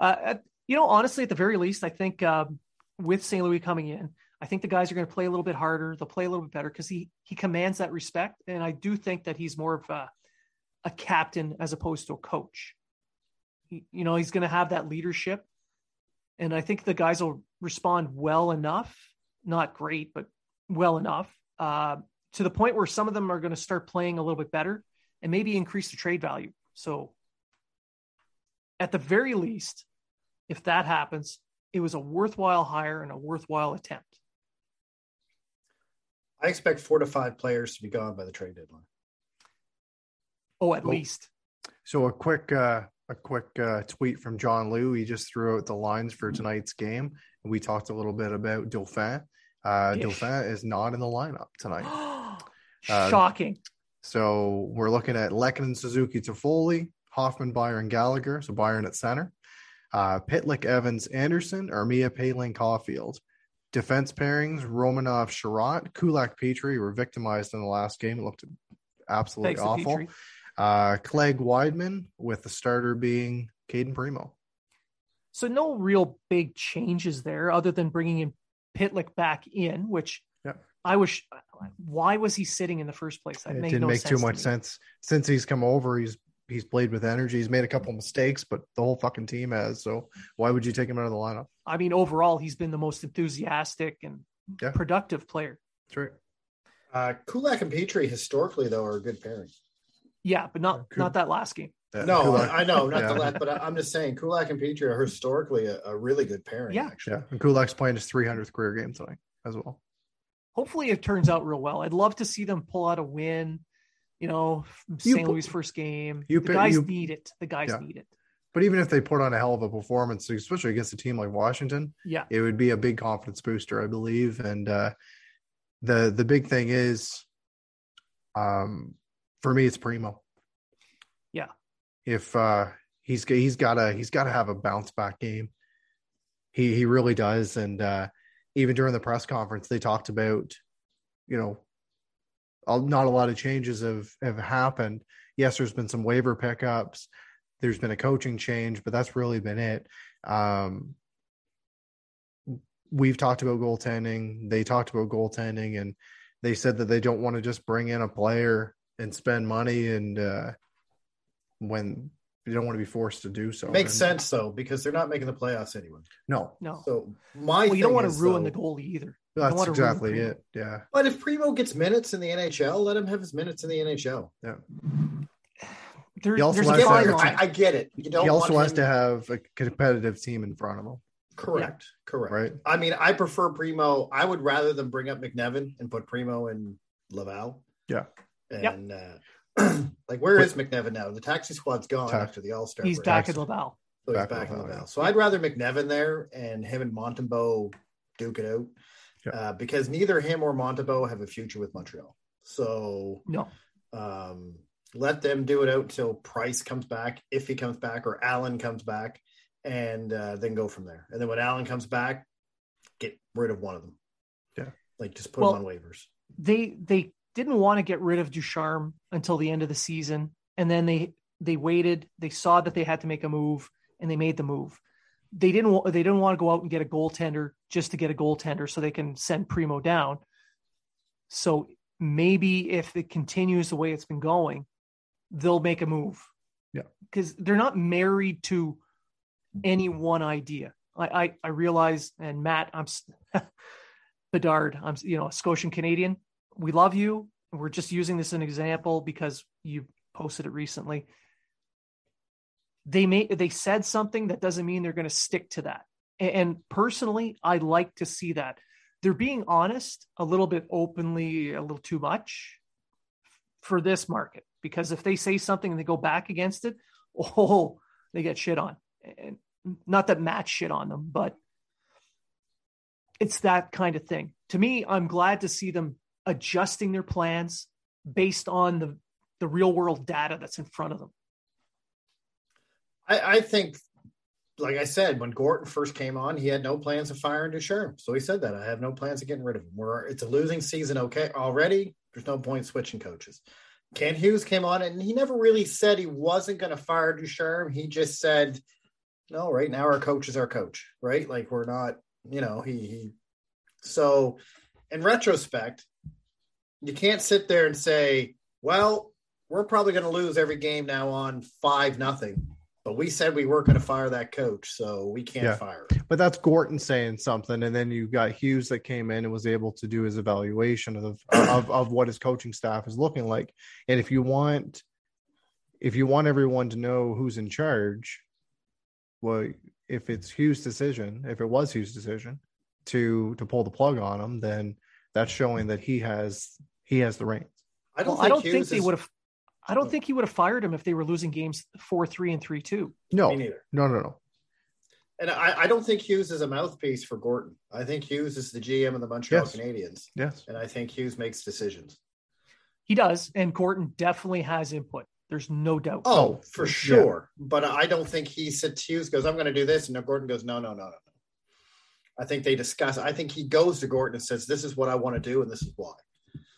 Speaker 1: Uh, you know, honestly, at the very least, I think um, with St. Louis coming in, I think the guys are going to play a little bit harder. They'll play a little bit better because he he commands that respect, and I do think that he's more of a, a captain as opposed to a coach. He, you know, he's going to have that leadership, and I think the guys will respond well enough, not great, but well enough, uh, to the point where some of them are going to start playing a little bit better and maybe increase the trade value. So, at the very least, if that happens, it was a worthwhile hire and a worthwhile attempt.
Speaker 3: I expect four to five players to be gone by the trade deadline.
Speaker 1: Oh, at least.
Speaker 2: So a quick uh, a quick uh, tweet from John Lu. He just threw out the lines for tonight's game, and we talked a little bit about Dauphin. Uh,
Speaker 1: Ish.
Speaker 2: Dauphin is not in the lineup tonight. Uh,
Speaker 1: Shocking.
Speaker 2: So we're looking at Lehkonen, Suzuki, Toffoli, Hoffman, Byron, Gallagher. So Byron at center. Uh, Pitlick, Evans, Anderson, Armia, Poehling, Caulfield. Defense pairings: Romanov, Chiarot, Kulak, Petry were victimized in the last game. It looked absolutely
Speaker 1: Thanks
Speaker 2: awful. Uh, Clague, Wideman, with the starter being Cayden Primeau.
Speaker 1: So no real big changes there other than bringing in Pitlick back in, which
Speaker 2: Yeah.
Speaker 1: I wish. Why was he sitting in the first place? That
Speaker 2: it didn't
Speaker 1: no
Speaker 2: make too much
Speaker 1: me.
Speaker 2: sense since he's come over. He's he's played with energy. He's made a couple mistakes, but the whole fucking team has. So why would you take him out of the lineup?
Speaker 1: I mean, overall, he's been the most enthusiastic and
Speaker 2: Yeah.
Speaker 1: productive player.
Speaker 2: That's right.
Speaker 3: Uh, Kulak and Petry historically though are a good pairing.
Speaker 1: Yeah, but not
Speaker 2: Could-
Speaker 1: not that last game.
Speaker 2: Yeah,
Speaker 3: No,
Speaker 2: Kulak-
Speaker 3: I know not
Speaker 2: yeah.
Speaker 3: the last, but I, I'm just saying Kulak and Petry are historically a, a really good pairing.
Speaker 1: Yeah.
Speaker 3: actually.
Speaker 2: Yeah, and Kulak's playing his 300th career game tonight as well.
Speaker 1: Hopefully, it turns out real well. I'd love to see them pull out a win. You know,
Speaker 2: You
Speaker 1: St.
Speaker 2: pu-
Speaker 1: Louis first game.
Speaker 2: you
Speaker 1: the guys
Speaker 2: you-
Speaker 1: need it. The guys
Speaker 2: Yeah.
Speaker 1: need it.
Speaker 2: But even if they put on a hell of a performance, especially against a team like Washington,
Speaker 1: Yeah.
Speaker 2: it would be a big confidence booster, I believe. And uh, the the big thing is, um, for me, it's Primeau.
Speaker 1: Yeah.
Speaker 2: If uh, he's he's got to he's got to have a bounce back game. He he really does. And uh, even during the press conference, they talked about, you know, not a lot of changes have have happened. Yes, there's been some waiver pickups. There's been a coaching change, but that's really been it. Um, we've talked about goaltending. They talked about goaltending, and they said that they don't want to just bring in a player and spend money, and uh, when you don't want to be forced to do so.
Speaker 3: Makes
Speaker 2: And-
Speaker 3: sense though because they're not making the playoffs anyway.
Speaker 2: No,
Speaker 1: No.
Speaker 3: So my
Speaker 1: well, you don't
Speaker 3: thing
Speaker 1: want
Speaker 3: is,
Speaker 1: to ruin
Speaker 3: though-
Speaker 1: the goalie either. You don't
Speaker 2: that's
Speaker 1: wanna
Speaker 2: exactly it. Yeah,
Speaker 3: But if Primeau gets minutes in the NHL, let him have his minutes in the NHL.
Speaker 1: There,
Speaker 2: He also
Speaker 1: there's
Speaker 2: to have-
Speaker 3: I, I get it. You don't
Speaker 2: he also wants
Speaker 3: him-
Speaker 2: to have a competitive team in front of him,
Speaker 3: correct, correct.
Speaker 2: right?
Speaker 3: I mean, I prefer Primeau. I would rather than bring up McNiven and put Primeau in Laval.
Speaker 2: Yeah.
Speaker 3: And uh, like, where is McNiven now? The taxi squad's gone
Speaker 2: Ta-
Speaker 3: after the All Star.
Speaker 1: He's back in Laval.
Speaker 3: So he's
Speaker 2: back in
Speaker 3: back in
Speaker 2: Laval,
Speaker 3: Laval.
Speaker 2: yeah.
Speaker 3: So I'd rather McNiven there and him and Montembeault duke it out
Speaker 2: Yeah.
Speaker 3: uh, because neither him or Montembeault have a future with Montreal. So
Speaker 1: No,
Speaker 3: um, let them do it out until Price comes back, if he comes back, or Allen comes back, and uh, then go from there. And then when Allen comes back, get rid of one of them.
Speaker 2: Yeah.
Speaker 3: like just put
Speaker 1: Well-
Speaker 3: them on waivers.
Speaker 1: they they didn't want to get rid of Ducharme until the end of the season, and then they they waited. They saw that they had to make a move, and they made the move. They didn't wa- they didn't want to go out and get a goaltender just to get a goaltender so they can send Primeau down. So maybe if it continues the way it's been going, they'll make a move.
Speaker 2: Yeah.
Speaker 1: because they're not married to any one idea. I I, I realize, and Matt, I'm Bedard, I'm you know a Scotian Canadian. We love you. We're just using this as an example because you posted it recently. They may they said something that doesn't mean they're going to stick to that. And personally, I like to see that they're being honest a little bit openly, a little too much for this market. Because if they say something and they go back against it, oh, they get shit on. And not that Matt shit on them, but it's that kind of thing. To me, I'm glad to see them adjusting their plans based on the the real world data that's in front of them.
Speaker 3: I, I think, like I said, when Gorton first came on, he had no plans of firing Ducharme. So he said that I have no plans of getting rid of him. We're it's a losing season. Okay, already. There's no point switching coaches. Kent Hughes came on and he never really said he wasn't going to fire Ducharme. He just said, "No, right now our coach is our coach, right? Like we're not, you know, he he." So, in retrospect, you can't sit there and say, "Well, we're probably going to lose every game now on five nothing." But we said we weren't going to fire that coach, so we can't
Speaker 2: Yeah.
Speaker 3: fire him.
Speaker 2: But that's Gorton saying something, and then you got Hughes that came in and was able to do his evaluation of of of what his coaching staff is looking like. And if you want, if you want everyone to know who's in charge, well, if it's Hughes' decision, if it was Hughes' decision to to pull the plug on him, then that's showing that he has he has the reins.
Speaker 3: I don't
Speaker 1: Well,
Speaker 3: think
Speaker 1: I don't
Speaker 3: Hughes
Speaker 1: think they
Speaker 3: is-
Speaker 1: would have. I don't think he would have fired him if they were losing games four three and three two.
Speaker 2: No,
Speaker 3: Me neither.
Speaker 2: no, no, no.
Speaker 3: And I, I don't think Hughes is a mouthpiece for Gorton. I think Hughes is the GM of the Montreal
Speaker 2: Yes.
Speaker 3: Canadiens,
Speaker 2: Yes,
Speaker 3: and I think Hughes makes decisions.
Speaker 1: He does, and Gorton definitely has input. There's no doubt.
Speaker 3: Oh, oh for
Speaker 2: yeah.
Speaker 3: sure. But I don't think he sits Hughes goes, I'm going to do this. And Gorton goes, no, no, no, no, no. I think they discuss. I think he goes to Gorton and says, this is what I want to do. And this is why.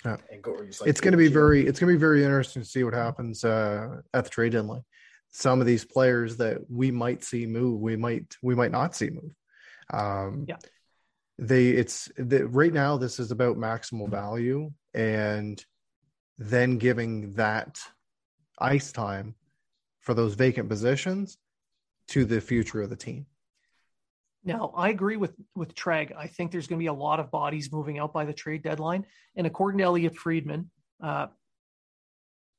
Speaker 2: Yeah.
Speaker 3: And Gorton's like,
Speaker 2: it's going to be very it's going to be very interesting to see what happens uh, at the trade deadline. Some of these players that we might see move, we might we might not see move. Um,
Speaker 1: Yeah.
Speaker 2: they it's the, right now. This is about maximal value and then giving that ice time for those vacant positions to the future of the team.
Speaker 1: Now, I agree with with Treg. I think there's going to be a lot of bodies moving out by the trade deadline. And according to Elliotte Friedman, uh,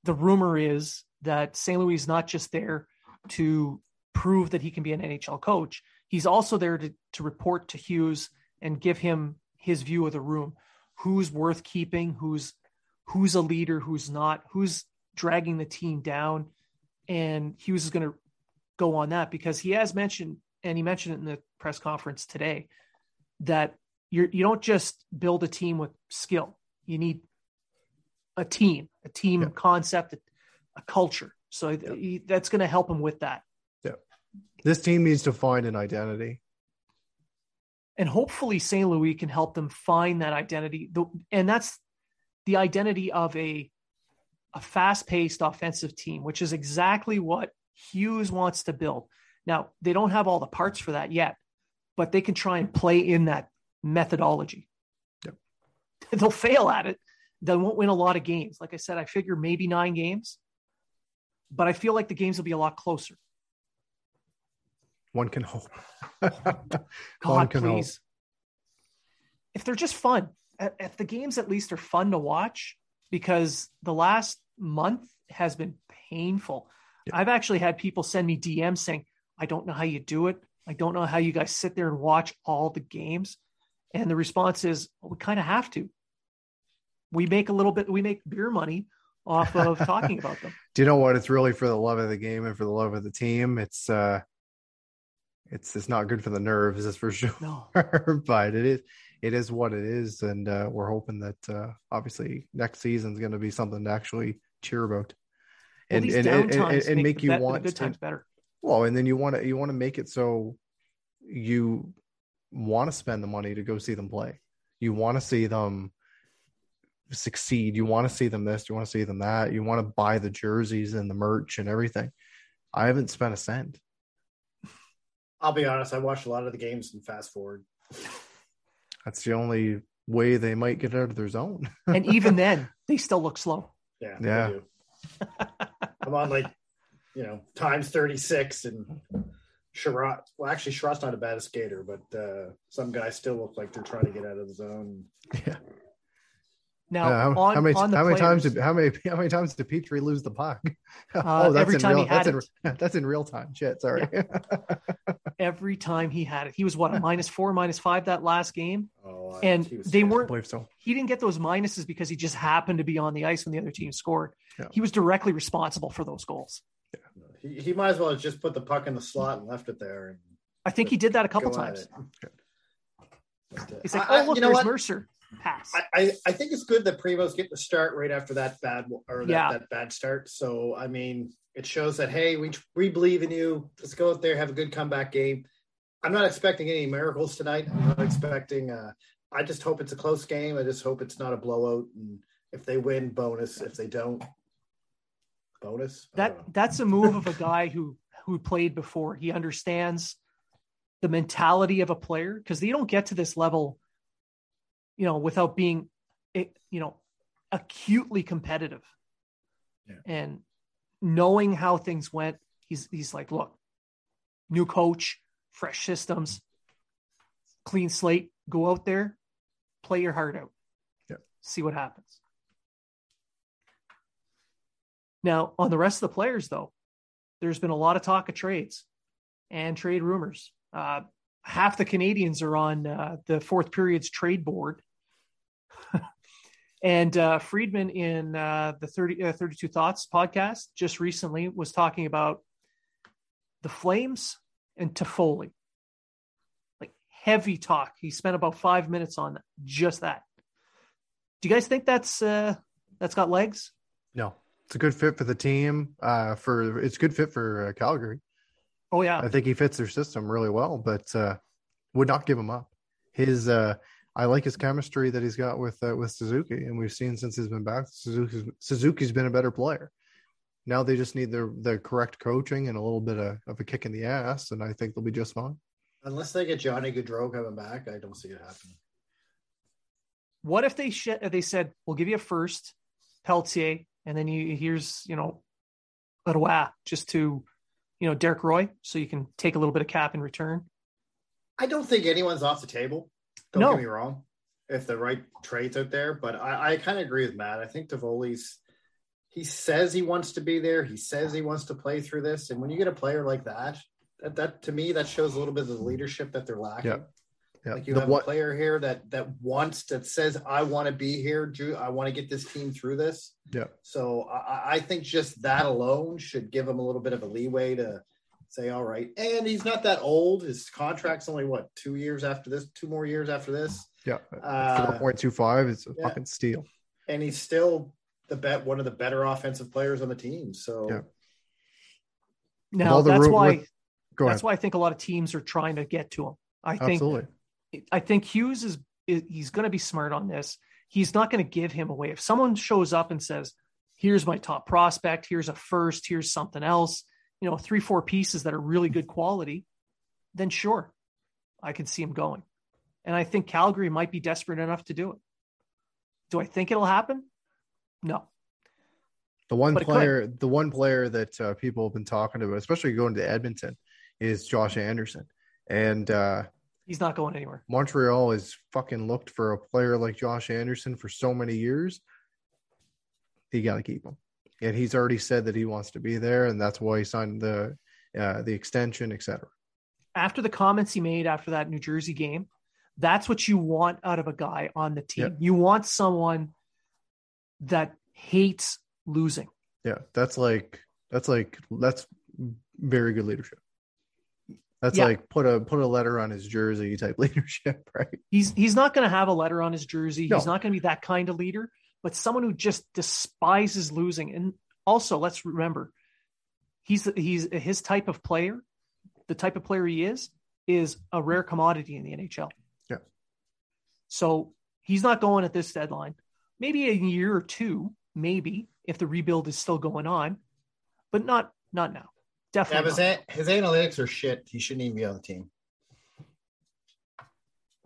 Speaker 1: the rumor is that St. Louis is not just there to prove that he can be an NHL coach. He's also there to, to report to Hughes and give him his view of the room. Who's worth keeping? Who's who's a leader? Who's not? Who's dragging the team down? And Hughes is going to go on that because he has mentioned, and he mentioned it in the press conference today, that you're you don't just build a team with skill. You need a team, a team
Speaker 2: Yeah.
Speaker 1: concept, a, a culture. So
Speaker 2: Yeah.
Speaker 1: he, that's going to help him with that. Yeah.
Speaker 2: This team needs to find an identity.
Speaker 1: and hopefully St. Louis can help them find that identity. And that's the identity of a a fast-paced offensive team, which is exactly what Hughes wants to build. Now, they don't have all the parts for that yet, but they can try and play in that methodology.
Speaker 2: Yep.
Speaker 1: They'll fail at it. They won't win a lot of games. Like I said, I figure maybe nine games, but I feel like the games will be a lot closer.
Speaker 2: One can hope.
Speaker 1: God,
Speaker 2: One can hope.
Speaker 1: If they're just fun, if the games at least are fun to watch, because the last month has been painful.
Speaker 2: Yeah.
Speaker 1: I've actually had people send me DMs saying, I don't know how you do it. I don't know how you guys sit there and watch all the games. And the response is, well, we kind of have to. We make a little bit, we make beer money off of talking about them.
Speaker 2: Do you know what? It's really for the love of the game and for the love of the team. It's uh, it's it's not good for the nerves, that's for sure.
Speaker 1: No.
Speaker 2: but it is it is what it is, and uh, we're hoping that uh, obviously next season is going to be something to actually cheer about, and
Speaker 1: these
Speaker 2: and, and, and, and make
Speaker 1: the
Speaker 2: you
Speaker 1: bet- the
Speaker 2: want
Speaker 1: good times better.
Speaker 2: Well, and then you want to you want to make it so you want to spend the money to go see them play. You want to see them succeed. You want to see them this. You want to see them that. You want to buy the jerseys and the merch and everything. I haven't spent a cent.
Speaker 3: I'll be honest. I watched a lot of the games and fast forward.
Speaker 2: That's the only way they might get out of their zone.
Speaker 1: And even then, they still look slow.
Speaker 3: Yeah,
Speaker 2: Yeah.
Speaker 3: I do. I'm on like, you know, times 36 and Chiarot. Well, actually, Chiarot's not a bad skater, but uh, some guys still look like they're trying to get out of the zone.
Speaker 2: yeah.
Speaker 1: Now,
Speaker 2: Uh, how,
Speaker 1: on,
Speaker 2: how many
Speaker 1: on the
Speaker 2: how many times did how many how many times did Petry lose the puck?
Speaker 1: Uh, every
Speaker 2: in
Speaker 1: time
Speaker 2: real,
Speaker 1: he had
Speaker 2: that's in that's in real time. Shit, sorry.
Speaker 1: every time he had it, he was what a minus four, minus five that last game.
Speaker 3: Oh, I-
Speaker 1: And
Speaker 3: he
Speaker 1: they
Speaker 3: terrible.
Speaker 2: I
Speaker 1: weren't
Speaker 2: believe so.
Speaker 1: he didn't get those minuses because he just happened to be on the ice when the other team scored.
Speaker 2: Yeah.
Speaker 1: He was directly responsible for those goals.
Speaker 3: He, he might as well have just put the puck in the slot and left it there. And
Speaker 1: I think he did that a couple times.
Speaker 3: But, uh,
Speaker 1: He's like,
Speaker 3: I- I-
Speaker 1: "Oh, look,
Speaker 3: you know
Speaker 1: there's
Speaker 3: what?
Speaker 1: Mercer pass."
Speaker 3: I, I, I think it's good that Primeau's getting the start right after that bad or that,
Speaker 1: Yeah.
Speaker 3: that bad start. So I mean, it shows that hey, we we believe in you. Let's go out there, have a good comeback game. I'm not expecting any miracles tonight. I'm not expecting. Uh, I just hope it's a close game. I just hope it's not a blowout. And if they win, bonus. If they don't, bonus. I don't know.
Speaker 1: that that's a move of a guy who who played before. He understands the mentality of a player because they don't get to this level, you know, without being, eh, you know, acutely competitive.
Speaker 3: Yeah.
Speaker 1: And knowing how things went, he's he's like, look, new coach, fresh systems, clean slate. Go out there, play your heart out.
Speaker 2: Yeah.
Speaker 1: See what happens. Now, on the rest of the players, though, there's been a lot of talk of trades and trade rumors. Uh, half the Canadiens are on uh, the fourth period's trade board. and uh, Friedman in uh, the 30, uh, 32 Thoughts podcast just recently was talking about the Flames and Toffoli. Like heavy talk. He spent about five minutes on just that. Do you guys think that's uh, that's got legs?
Speaker 2: No, it's a good fit for the team. Uh, for it's a good fit for uh, Calgary.
Speaker 1: Oh yeah,
Speaker 2: I think he fits their system really well, but uh, would not give him up. His uh, I like his chemistry that he's got with uh, with Suzuki, and we've seen since he's been back, Suzuki's Suzuki's been a better player. Now they just need the the correct coaching and a little bit of, of a kick in the ass, and I think they'll be just fine.
Speaker 3: Unless they get Johnny Gaudreau coming back, I don't see it happening.
Speaker 1: What if they sh- they said we'll give you a first, Pelletier, and then you here's you know, Leroy just to, you know, Derek Roy, so you can take a little bit of cap in return.
Speaker 3: I don't think anyone's off the table. Don't
Speaker 1: No.
Speaker 3: get me wrong. If the right trades out there, but I, I kind of agree with Matt. I think Toffoli's he says he wants to be there. He says he wants to play through this. And when you get a player like that, that, that to me that shows a little bit of the leadership that they're lacking.
Speaker 2: Yeah. Yeah,
Speaker 3: Like you
Speaker 2: The
Speaker 3: have
Speaker 2: one-
Speaker 3: a player here that that wants that says I want to be here. Drew, I want to get this team through this.
Speaker 2: Yeah.
Speaker 3: So I, I think just that alone should give him a little bit of a leeway to say, all right. And he's not that old. His contract's only what two years after this, two more years after this,
Speaker 2: Yeah,
Speaker 3: Uh,
Speaker 2: four point two five. It's a
Speaker 3: yeah.
Speaker 2: fucking steal.
Speaker 3: and he's still the bet one of the better offensive players on the team. So
Speaker 2: Yeah.
Speaker 1: Now that's
Speaker 2: room
Speaker 1: why
Speaker 2: with- Go
Speaker 1: that's
Speaker 2: ahead.
Speaker 1: why I think a lot of teams are trying to get to him. I think
Speaker 2: Absolutely.
Speaker 1: I think Hughes is he's going to be smart on this. He's not going to give him away. If someone shows up and says, "Here's my top prospect. Here's a first. Here's something else," you know, three four pieces that are really good quality, then sure, I could see him going. And I think Calgary might be desperate enough to do it. Do I think it'll happen? No.
Speaker 2: The one
Speaker 1: But
Speaker 2: player, the one player that uh, people have been talking about, especially going to Edmonton, is Josh Anderson, and uh,
Speaker 1: He's not going anywhere.
Speaker 2: Montreal has fucking looked for a player like Josh Anderson for so many years. You got to keep him, and he's already said that he wants to be there, and that's why he signed the uh, the extension, etc.
Speaker 1: After the comments he made after that New Jersey game, that's what you want out of a guy on the team.
Speaker 2: Yep.
Speaker 1: You want someone that hates losing.
Speaker 2: Yeah, that's like that's like that's very good leadership. That's
Speaker 1: Yeah.
Speaker 2: like put a put a letter on his jersey type leadership, right?
Speaker 1: He's he's not going to have a letter on his jersey.
Speaker 2: No.
Speaker 1: He's not going to be that kind of leader, but someone who just despises losing. And also, let's remember, he's he's his type of player, the type of player he is, is a rare commodity in the NHL.
Speaker 2: Yeah.
Speaker 1: So he's not going at this deadline. Maybe a year or two, maybe if the rebuild is still going on, but not not now.
Speaker 3: Yeah,
Speaker 1: Definitely.
Speaker 3: but his, his analytics are shit. He shouldn't even be on the team.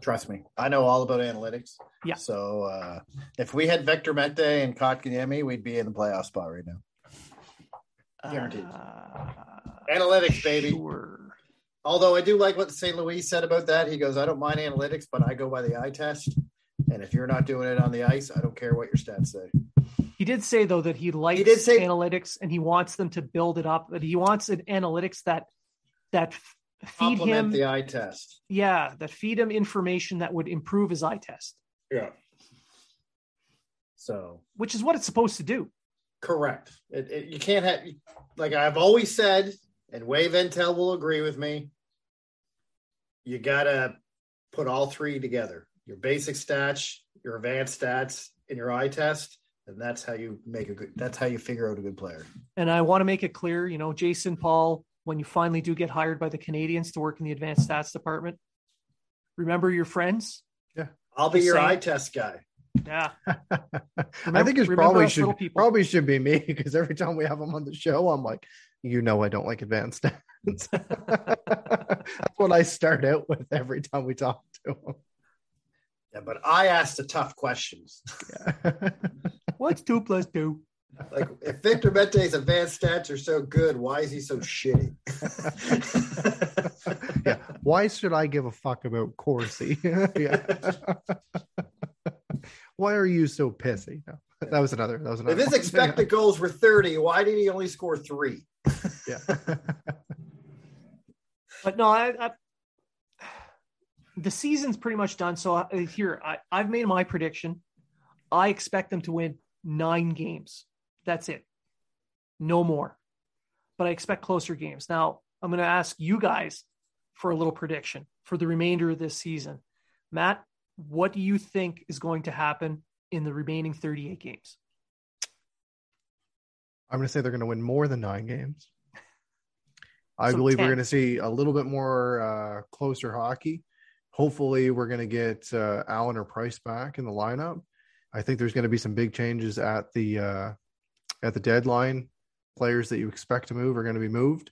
Speaker 3: Trust me, I know all about analytics.
Speaker 1: Yeah.
Speaker 3: So uh, if we had Victor Mete and Kotkaniemi, we'd be in the playoff spot right now. guaranteed.
Speaker 1: Uh,
Speaker 3: Analytics, baby.
Speaker 1: Sure.
Speaker 3: Although I do like what St. Louis said about that. He goes, I don't mind analytics, but I go by the eye test. And if you're not doing it on the ice, I don't care what your stats say.
Speaker 1: He did say though that he likes
Speaker 3: did say-
Speaker 1: analytics and he wants them to build it up. That he wants an analytics that that feed him,
Speaker 3: the eye test.
Speaker 1: yeah, that feed him information that would improve his eye test,
Speaker 3: Yeah. So
Speaker 1: which is what it's supposed to do.
Speaker 3: correct. It, it, you can't have like I've always said, and Wave Intel will agree with me. You gotta put all three together: your basic stats, your advanced stats, and your eye test, and that's how you make a good. That's how you figure out a good player.
Speaker 1: And I want to make it clear, you know, Jason Paul, when you finally do get hired by the Canadiens to work in the advanced stats department, remember your friends.
Speaker 3: Yeah i'll be
Speaker 1: Just
Speaker 3: your
Speaker 1: saying.
Speaker 3: eye test guy.
Speaker 1: Yeah,
Speaker 2: I think it's probably should probably should be me because every time we have him on the show, I'm like, you know, I don't like advanced stats. That's what I start out with every time we talk to him.
Speaker 3: Yeah, but I asked the tough questions.
Speaker 2: Yeah.
Speaker 1: what's two plus two?
Speaker 3: Like if Victor Mete's advanced stats are so good, why is he so shitty?
Speaker 2: yeah. Why should I give a fuck about Corsi? yeah. Why are you so pissy? No, that was another. That was another.
Speaker 3: if his
Speaker 2: one.
Speaker 3: expected goals were 30, why did he only score three?
Speaker 2: Yeah.
Speaker 1: But no, I, I the season's pretty much done. So here, I, I've made my prediction. I expect them to win nine games. That's it, no more. But I expect closer games. Now I'm going to ask you guys for a little prediction for the remainder of this season. Matt, what do you think is going to happen in the remaining 38 games?
Speaker 2: I'm going to say they're going to win more than nine games. I
Speaker 1: So
Speaker 2: believe
Speaker 1: 10.
Speaker 2: we're going to see a little bit more uh, closer hockey. Hopefully, we're going to get uh, Allen or Price back in the lineup. I think there's going to be some big changes at the uh, at the deadline. Players that you expect to move are going to be moved,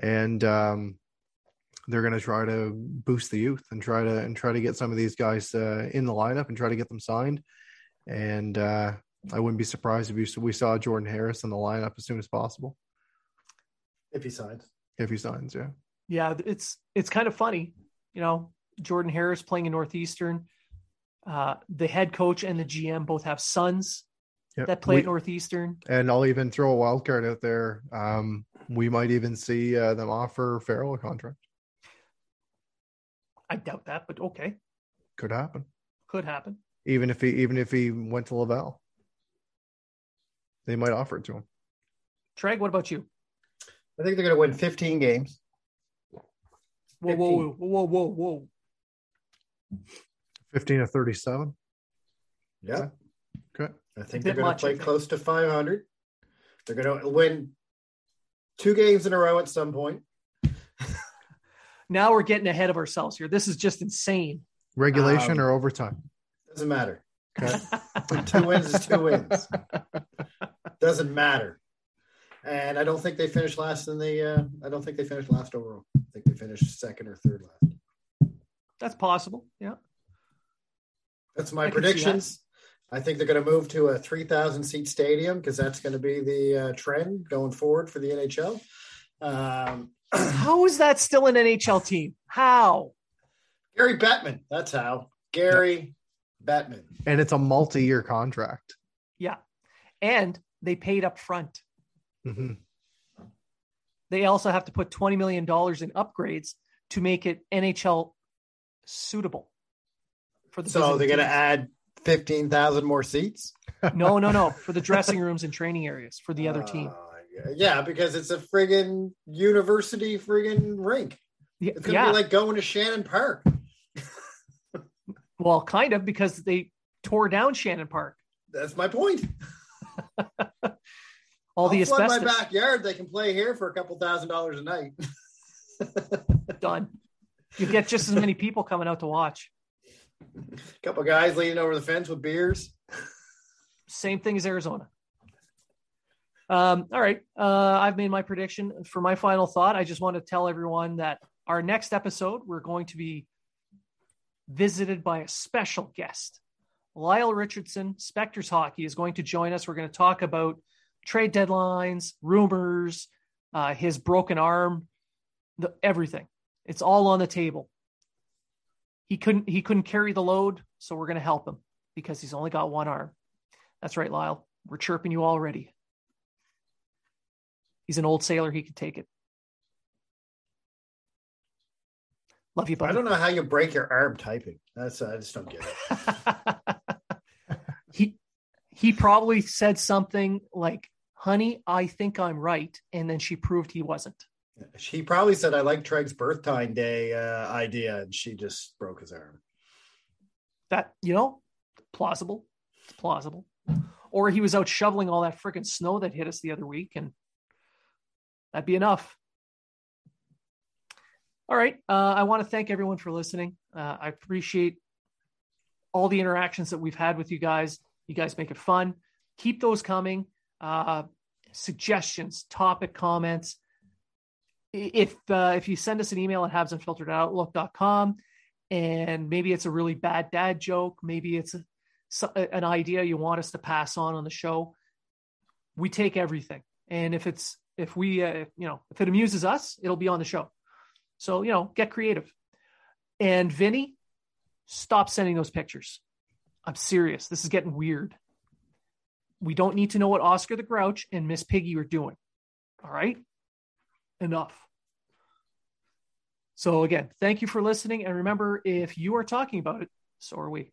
Speaker 2: and um, they're going to try to boost the youth and try to and try to get some of these guys uh, in the lineup and try to get them signed. And uh, I wouldn't be surprised if you, we saw Jordan Harris in the lineup as soon as possible
Speaker 3: If he signs.
Speaker 2: if he signs. Yeah,
Speaker 1: Yeah, it's it's kind of funny, you know. Jordan Harris playing in Northeastern. Uh, the head coach and the GM both have sons
Speaker 2: Yep.
Speaker 1: that play
Speaker 2: We-
Speaker 1: at Northeastern.
Speaker 2: and I'll even throw a wild card out there. Um, we might even see uh, them offer Farrell a contract.
Speaker 1: I doubt that, but okay,
Speaker 2: Could happen,
Speaker 1: could happen.
Speaker 2: even if he even if he went to Laval, they might offer it to him.
Speaker 1: Treg, what about you?
Speaker 3: I think they're going to win 15 games.
Speaker 1: Whoa, whoa, whoa, whoa, whoa, whoa!
Speaker 2: Fifteen to thirty-seven.
Speaker 3: Yeah.
Speaker 2: Okay.
Speaker 3: I think they're going to play close to 500. They're going to win two games in a row at some point.
Speaker 1: Now we're getting ahead of ourselves here. This is just insane.
Speaker 2: Regulation
Speaker 3: Um,
Speaker 2: or overtime.
Speaker 3: Doesn't matter.
Speaker 2: Okay.
Speaker 3: two wins is two wins. Doesn't matter. And I don't think they finished last in the. Uh, I don't think they finished last overall. I think they finished second or third last.
Speaker 1: That's possible. Yeah.
Speaker 3: That's my
Speaker 1: I can
Speaker 3: predictions. I think they're going to move to a 3,000 seat stadium because that's going to be the uh, trend going forward for the NHL. Um,
Speaker 1: How is that still an NHL team? How?
Speaker 3: Gary Bettman. That's how. Gary Bettman.
Speaker 2: and it's a multi-year contract.
Speaker 1: Yeah. And they paid up front.
Speaker 2: hmm
Speaker 1: They also have to put $20 million in upgrades to make it NHL suitable for the
Speaker 3: So they're going to add fifteen thousand more seats.
Speaker 1: no, no, no. For the dressing rooms and training areas for the other team.
Speaker 3: Uh, yeah, because it's a friggin' university friggin' rink. It's gonna
Speaker 1: yeah.
Speaker 3: be like going to Shannon Park.
Speaker 1: well, kind of because they tore down Shannon Park.
Speaker 3: That's my point.
Speaker 1: All the
Speaker 3: I'll flood
Speaker 1: asbestos.
Speaker 3: my backyard. They can play here for a couple thousand dollars a night.
Speaker 1: Done. You get just as many people coming out to watch.
Speaker 3: Couple guys leaning over the fence with beers.
Speaker 1: Same thing as Arizona. Um, all right. Uh, I've made my prediction for my final thought. I just want to tell everyone that our next episode, we're going to be visited by a special guest. Lyle Richardson, Spector's Hockey, is going to join us. We're going to talk about trade deadlines, rumors, uh, his broken arm, the, everything. It's all on the table. He couldn't he couldn't carry the load, so we're going to help him because he's only got one arm. That's right, Lyle. We're chirping you already. He's an old sailor. He could take it. Love you, buddy.
Speaker 3: I don't know how you break your arm typing. That's I just don't get it.
Speaker 1: he he probably said something like, "Honey, I think I'm right," and then she proved he wasn't.
Speaker 3: She probably said, "I like Treg's birthday day uh, idea," and she just broke his arm.
Speaker 1: That you know, plausible. It's plausible. Or he was out shoveling all that freaking snow that hit us the other week, and that'd be enough. All right. Uh, I want to thank everyone for listening. Uh, I appreciate all the interactions that we've had with you guys. You guys make it fun. Keep those coming. Uh, suggestions, topic comments. If uh, if you send us an email at habsunfilteredoutlook.com and maybe it's a really bad dad joke, maybe it's a, an idea you want us to pass on on the show, we take everything. And if it's if we uh, you know if it amuses us, it'll be on the show. So, you know, get creative. And Vinny, stop sending those pictures. I'm serious. This is getting weird. We don't need to know what Oscar the Grouch and Miss Piggy are doing. All right? Enough. So, again, thank you for listening. And remember, if you are talking about it, so are we.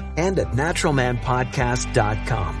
Speaker 4: and at naturalmanpodcast.com.